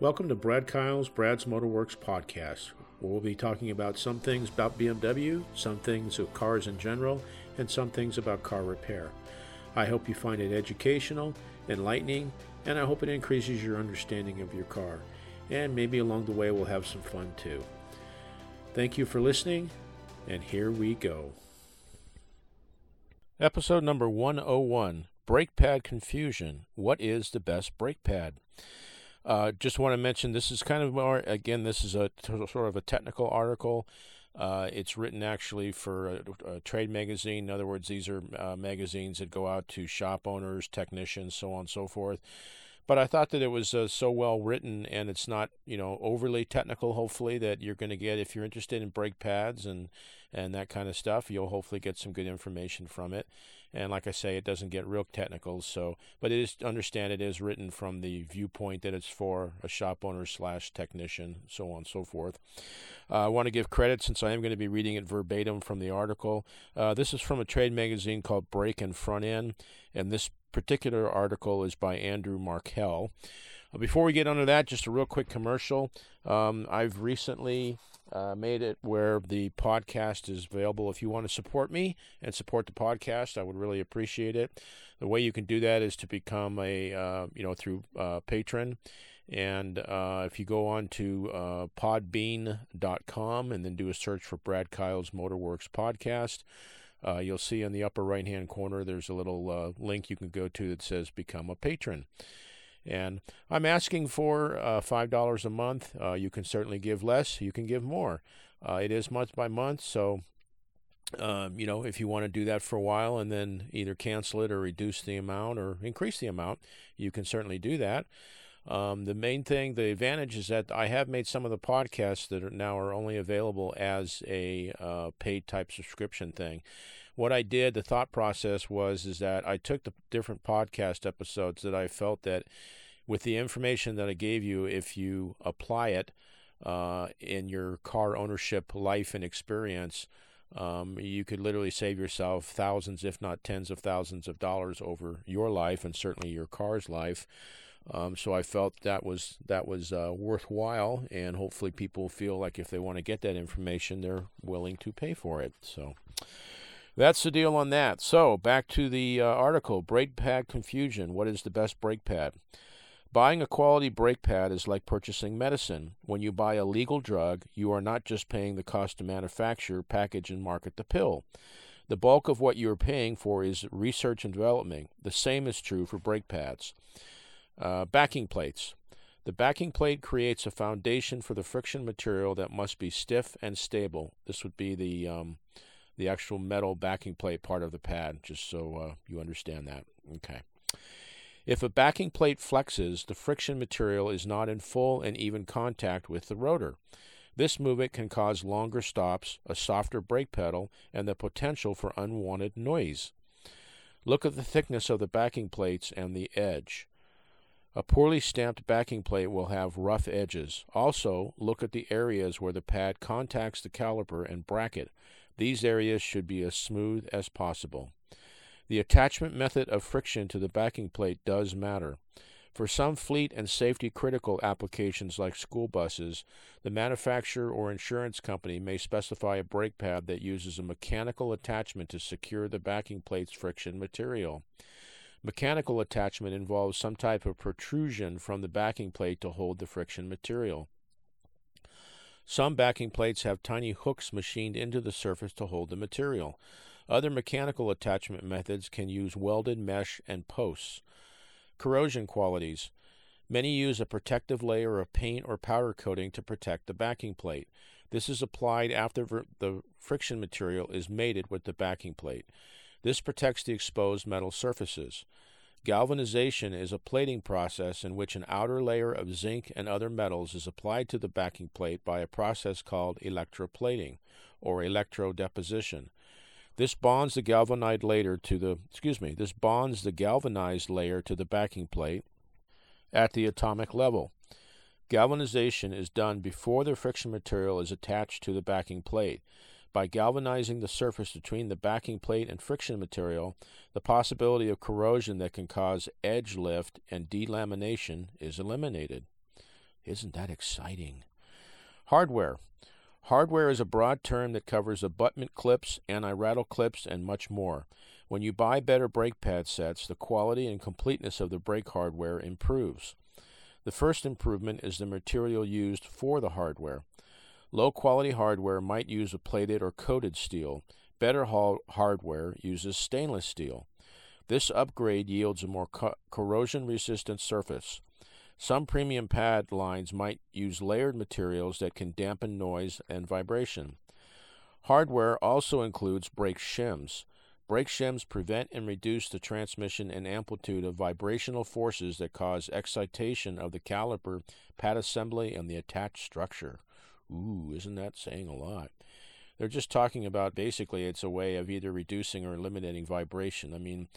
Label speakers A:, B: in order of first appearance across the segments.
A: Welcome to Brad Kyle's Brad's Motorworks podcast, where we'll be talking about some things about BMW, some things of cars in general, and some things about car repair. I hope you find it educational, enlightening, and I hope it increases your understanding of your car. And maybe along the way we'll have some fun too. Thank you for listening, and here we go. Episode number 101 Brake Pad Confusion. What is the best brake pad? Uh, just want to mention this is kind of more, again, this is a t- sort of a technical article. Uh, it's written actually for a, a, trade magazine. In other words, these are uh, magazines that go out to shop owners, technicians, so on and so forth. But I thought that it was uh, so well written and it's not, you know, overly technical, hopefully, that you're going to get, if you're interested in brake pads and, and that kind of stuff, you'll hopefully get some good information from it. And like I say, it doesn't get real technical. So, but it is understand it is written from the viewpoint that it's for a shop owner slash technician, so on and so forth. Uh, I want to give credit since I am going to be reading it verbatim from the article. Uh, this is from a trade magazine called Brake and Front End, and this particular article is by Andrew Markel. Uh, before we get into that, just a real quick commercial. Um, I've recently uh, made it where the podcast is available. If you want to support me and support the podcast, I would really appreciate it. The way you can do that is to become a, uh, you know, through uh, Patreon. And uh, if you go on to uh, podbean.com and then do a search for Brad Kyle's Motorworks podcast, uh, you'll see in the upper right hand corner there's a little uh, link you can go to that says Become a Patron. And I'm asking for uh, $5 a month. Uh, you can certainly give less, you can give more. Uh, it is month by month, so um, you know, if you want to do that for a while and then either cancel it or reduce the amount or increase the amount, you can certainly do that. Um, the main thing, the advantage is that I have made some of the podcasts that are now are only available as a uh, paid type subscription thing what I did, the thought process was is that I took the different podcast episodes that I felt that with the information that I gave you, if you apply it uh, in your car ownership life and experience, um, you could literally save yourself thousands, if not tens of thousands of dollars over your life and certainly your car's life. Um, so I felt that was that was uh, worthwhile, and hopefully people feel like if they want to get that information, they're willing to pay for it. So that's the deal on that. So back to the uh, article brake pad confusion. What is the best brake pad? Buying a quality brake pad is like purchasing medicine. When you buy a legal drug, you are not just paying the cost to manufacture, package, and market the pill. The bulk of what you are paying for is research and development. The same is true for brake pads. Uh, backing plates. The backing plate creates a foundation for the friction material that must be stiff and stable. This would be the um, the actual metal backing plate part of the pad, just so uh, you understand that. Okay. If a backing plate flexes, the friction material is not in full and even contact with the rotor. This movement can cause longer stops, a softer brake pedal, and the potential for unwanted noise. Look at the thickness of the backing plates and the edge. A poorly stamped backing plate will have rough edges. Also, look at the areas where the pad contacts the caliper and bracket. These areas should be as smooth as possible. The attachment method of friction to the backing plate does matter. For some fleet and safety critical applications like school buses, the manufacturer or insurance company may specify a brake pad that uses a mechanical attachment to secure the backing plate's friction material. Mechanical attachment involves some type of protrusion from the backing plate to hold the friction material. Some backing plates have tiny hooks machined into the surface to hold the material. Other mechanical attachment methods can use welded mesh and posts. Corrosion qualities. Many use a protective layer of paint or powder coating to protect the backing plate. This is applied after the friction material is mated with the backing plate. This protects the exposed metal surfaces. Galvanization is a plating process in which an outer layer of zinc and other metals is applied to the backing plate by a process called electroplating or electrodeposition. This bonds the galvanized layer to the excuse me, this bonds the galvanized layer to the backing plate at the atomic level. Galvanization is done before the friction material is attached to the backing plate. By galvanizing the surface between the backing plate and friction material, the possibility of corrosion that can cause edge lift and delamination is eliminated. Isn't that exciting? Hardware. Hardware is a broad term that covers abutment clips, anti rattle clips, and much more. When you buy better brake pad sets, the quality and completeness of the brake hardware improves. The first improvement is the material used for the hardware. Low quality hardware might use a plated or coated steel. Better hardware uses stainless steel. This upgrade yields a more co- corrosion resistant surface. Some premium pad lines might use layered materials that can dampen noise and vibration. Hardware also includes brake shims. Brake shims prevent and reduce the transmission and amplitude of vibrational forces that cause excitation of the caliper, pad assembly, and the attached structure. Ooh, isn't that saying a lot? They're just talking about basically it's a way of either reducing or eliminating vibration. I mean,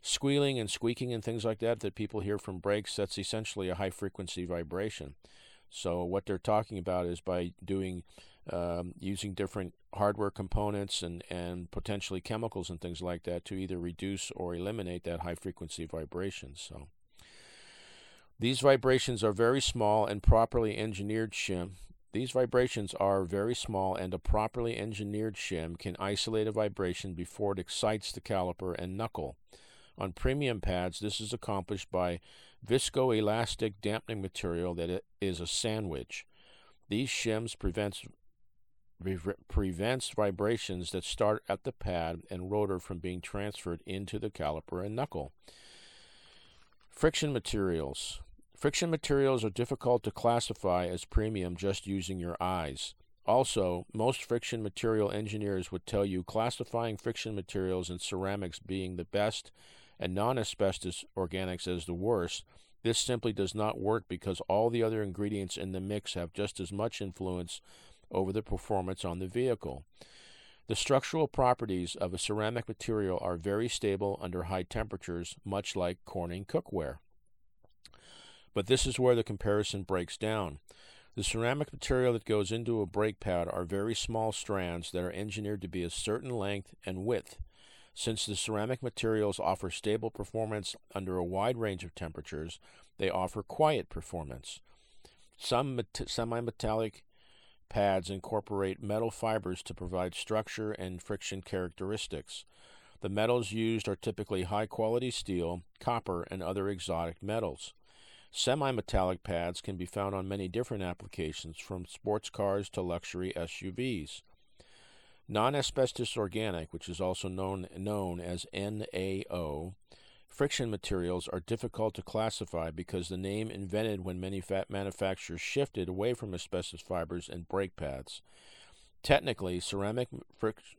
A: squealing and squeaking and things like that that people hear from brakes, that's essentially a high frequency vibration. So what they're talking about is by doing um, using different hardware components and, and potentially chemicals and things like that to either reduce or eliminate that high frequency vibration. So these vibrations are very small and properly engineered shim. These vibrations are very small and a properly engineered shim can isolate a vibration before it excites the caliper and knuckle. On premium pads, this is accomplished by viscoelastic dampening material that is a sandwich. These shims prevents prevents vibrations that start at the pad and rotor from being transferred into the caliper and knuckle. Friction materials. Friction materials are difficult to classify as premium just using your eyes. Also, most friction material engineers would tell you classifying friction materials and ceramics being the best and non asbestos organics as the worst. This simply does not work because all the other ingredients in the mix have just as much influence over the performance on the vehicle. The structural properties of a ceramic material are very stable under high temperatures, much like Corning cookware. But this is where the comparison breaks down. The ceramic material that goes into a brake pad are very small strands that are engineered to be a certain length and width. Since the ceramic materials offer stable performance under a wide range of temperatures, they offer quiet performance. Some semi metallic Pads incorporate metal fibers to provide structure and friction characteristics. The metals used are typically high quality steel, copper, and other exotic metals. Semi metallic pads can be found on many different applications, from sports cars to luxury SUVs. Non asbestos organic, which is also known, known as NAO, Friction materials are difficult to classify because the name invented when many fat manufacturers shifted away from asbestos fibers and brake pads. Technically, ceramic fric-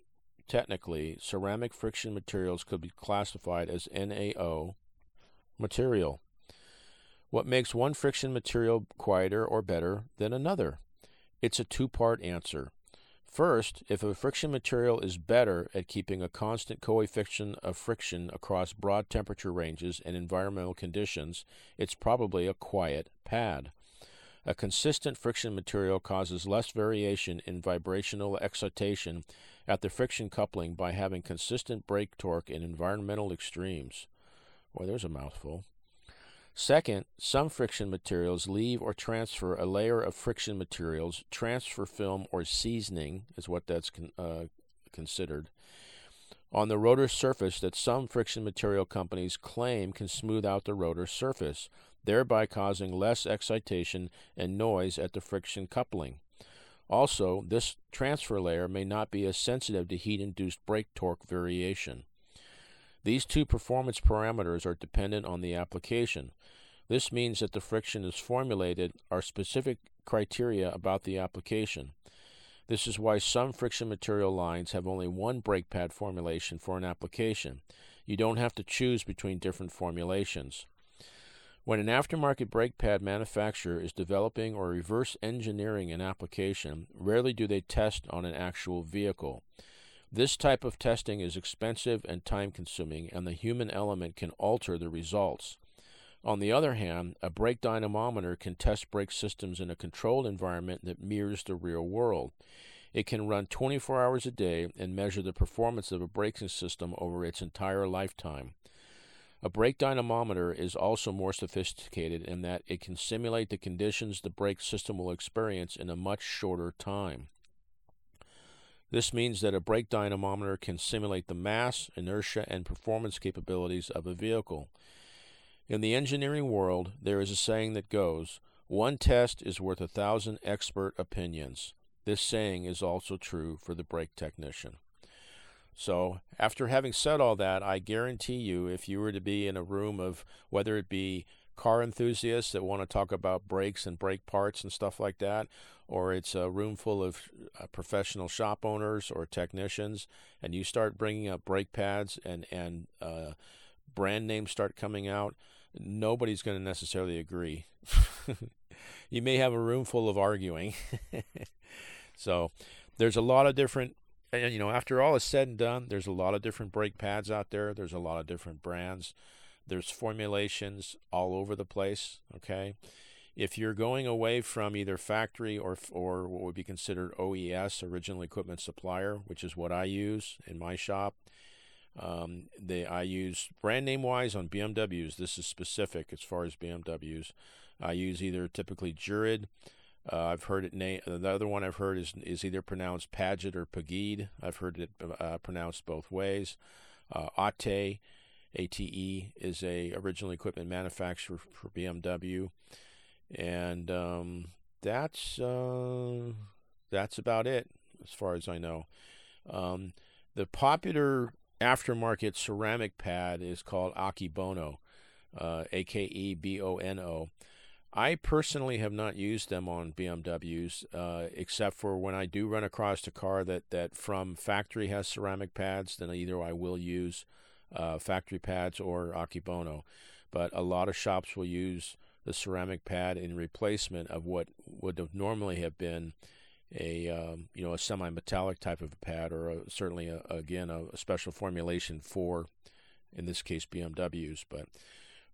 A: technically ceramic friction materials could be classified as NAO material. What makes one friction material quieter or better than another? It's a two-part answer. First, if a friction material is better at keeping a constant coefficient of friction across broad temperature ranges and environmental conditions, it's probably a quiet pad. A consistent friction material causes less variation in vibrational excitation at the friction coupling by having consistent brake torque in environmental extremes. Boy, there's a mouthful. Second, some friction materials leave or transfer a layer of friction materials, transfer film or seasoning is what that's con- uh, considered, on the rotor surface that some friction material companies claim can smooth out the rotor surface, thereby causing less excitation and noise at the friction coupling. Also, this transfer layer may not be as sensitive to heat induced brake torque variation. These two performance parameters are dependent on the application. This means that the friction is formulated are specific criteria about the application. This is why some friction material lines have only one brake pad formulation for an application. You don't have to choose between different formulations. When an aftermarket brake pad manufacturer is developing or reverse engineering an application, rarely do they test on an actual vehicle. This type of testing is expensive and time consuming, and the human element can alter the results. On the other hand, a brake dynamometer can test brake systems in a controlled environment that mirrors the real world. It can run 24 hours a day and measure the performance of a braking system over its entire lifetime. A brake dynamometer is also more sophisticated in that it can simulate the conditions the brake system will experience in a much shorter time. This means that a brake dynamometer can simulate the mass, inertia, and performance capabilities of a vehicle. In the engineering world, there is a saying that goes, one test is worth a thousand expert opinions. This saying is also true for the brake technician. So, after having said all that, I guarantee you, if you were to be in a room of whether it be car enthusiasts that want to talk about brakes and brake parts and stuff like that, or it's a room full of uh, professional shop owners or technicians, and you start bringing up brake pads and and uh, brand names start coming out, nobody's going to necessarily agree. you may have a room full of arguing. so, there's a lot of different and you know, after all is said and done, there's a lot of different brake pads out there. There's a lot of different brands. There's formulations all over the place. Okay, if you're going away from either factory or or what would be considered OES, original equipment supplier, which is what I use in my shop. Um, they I use brand name wise on BMWs. This is specific as far as BMWs. I use either typically Jurid uh, I've heard it name. The other one I've heard is is either pronounced Paget or Pagide. I've heard it uh, pronounced both ways. Uh, Ate, ATE, is a original equipment manufacturer for BMW, and um, that's uh, that's about it as far as I know. Um, the popular aftermarket ceramic pad is called Akebono, uh, A K E B O N O. I personally have not used them on BMWs, uh, except for when I do run across a car that, that from factory has ceramic pads, then either I will use uh, factory pads or Akebono. But a lot of shops will use the ceramic pad in replacement of what would have normally have been a um, you know a semi-metallic type of a pad or a, certainly a, again a, a special formulation for in this case BMWs. But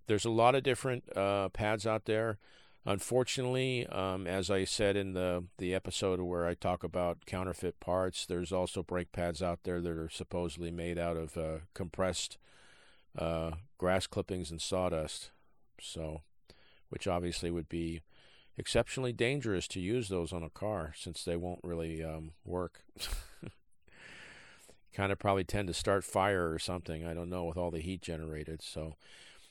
A: there's a lot of different uh, pads out there. Unfortunately, um, as I said in the the episode where I talk about counterfeit parts, there's also brake pads out there that are supposedly made out of uh, compressed uh, grass clippings and sawdust. So, which obviously would be exceptionally dangerous to use those on a car since they won't really um, work. kind of probably tend to start fire or something. I don't know with all the heat generated. So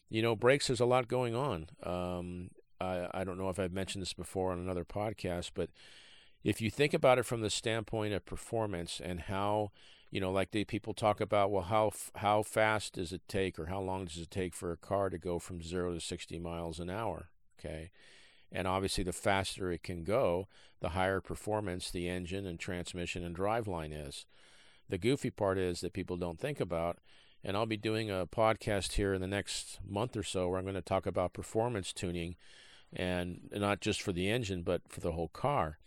A: you know, brakes, there's a lot going on. Um, I, I don't know if I've mentioned this before on another podcast, but if you think about it from the standpoint of performance and how, you know, like the people talk about, well, how how fast does it take, or how long does it take for a car to go from zero to sixty miles an hour? Okay, and obviously, the faster it can go, the higher performance the engine and transmission and driveline is. The goofy part is that people don't think about and I'll be doing a podcast here in the next month or so where I'm going to talk about performance tuning and not just for the engine but for the whole car.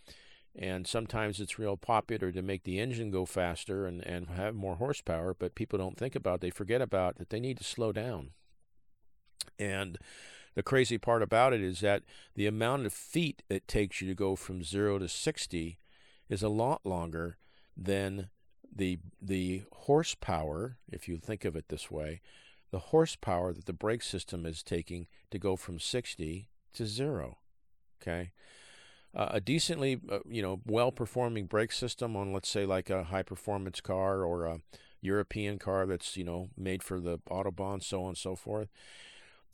A: And sometimes it's real popular to make the engine go faster and, and have more horsepower, but people don't think about, they forget about that they need to slow down. And the crazy part about it is that the amount of feet it takes you to go from 0 to 60 is a lot longer than the the horsepower, if you think of it this way, the horsepower that the brake system is taking to go from 60 to zero. Okay, uh, a decently uh, you know well performing brake system on let's say like a high performance car or a European car that's you know made for the autobahn, so on and so forth.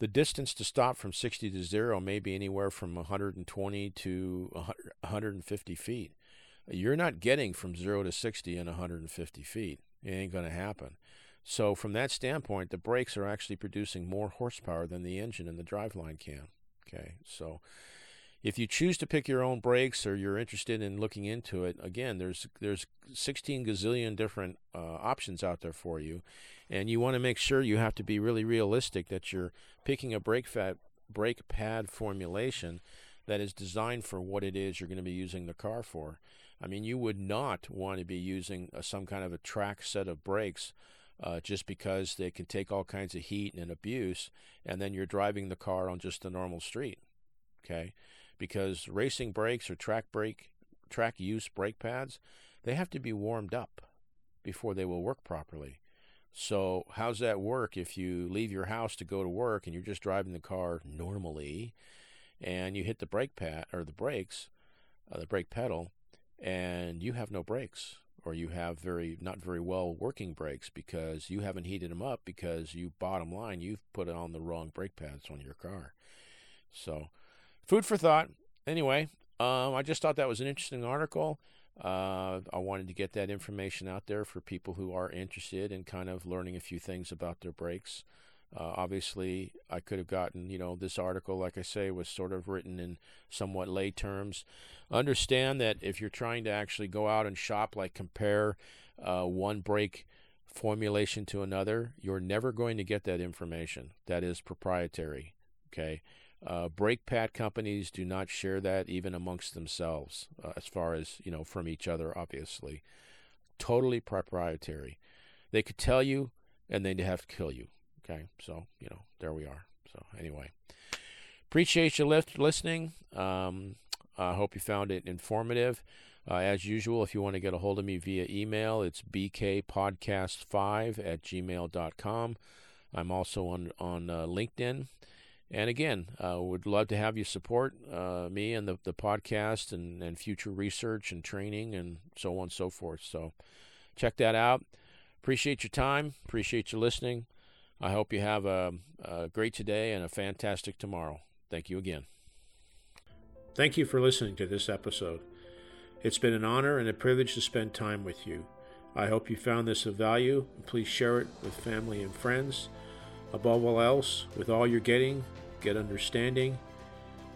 A: The distance to stop from 60 to zero may be anywhere from 120 to 150 feet. You're not getting from zero to 60 in 150 feet. It ain't going to happen. So, from that standpoint, the brakes are actually producing more horsepower than the engine and the driveline can. Okay, so if you choose to pick your own brakes or you're interested in looking into it, again, there's there's 16 gazillion different uh, options out there for you, and you want to make sure you have to be really realistic that you're picking a brake fat brake pad formulation that is designed for what it is you're going to be using the car for. I mean, you would not want to be using uh, some kind of a track set of brakes uh, just because they can take all kinds of heat and abuse, and then you're driving the car on just a normal street. Okay, because racing brakes or track brake, track use brake pads, they have to be warmed up before they will work properly. So, how's that work if you leave your house to go to work and you're just driving the car normally and you hit the brake pad or the brakes, uh, the brake pedal, and you have no brakes or you have very not very well working brakes because you haven't heated them up because you bottom line you've put on the wrong brake pads on your car. So, food for thought. Anyway, um, I just thought that was an interesting article. Uh, I wanted to get that information out there for people who are interested in kind of learning a few things about their brakes. Uh, obviously, I could have gotten, you know, this article, like I say, was sort of written in somewhat lay terms. Understand that if you're trying to actually go out and shop, like compare uh, one brake formulation to another, you're never going to get that information. That is proprietary. Okay. Uh, brake pad companies do not share that even amongst themselves, uh, as far as you know from each other. Obviously, totally proprietary. They could tell you, and they'd have to kill you. Okay, so you know there we are. So anyway, appreciate you listening. Um, I hope you found it informative. Uh, as usual, if you want to get a hold of me via email, it's bkpodcast5 at gmail.com. I'm also on on uh, LinkedIn. And again, uh, would love to have you support uh, me and the, the podcast and, and future research and training and so on and so forth. So check that out. Appreciate your time. Appreciate you listening. I hope you have a, a great today and a fantastic tomorrow. Thank you again. Thank you for listening to this episode. It's been an honor and a privilege to spend time with you. I hope you found this of value. Please share it with family and friends. Above all else, with all you're getting, get understanding.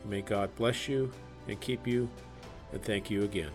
A: May God bless you and keep you, and thank you again.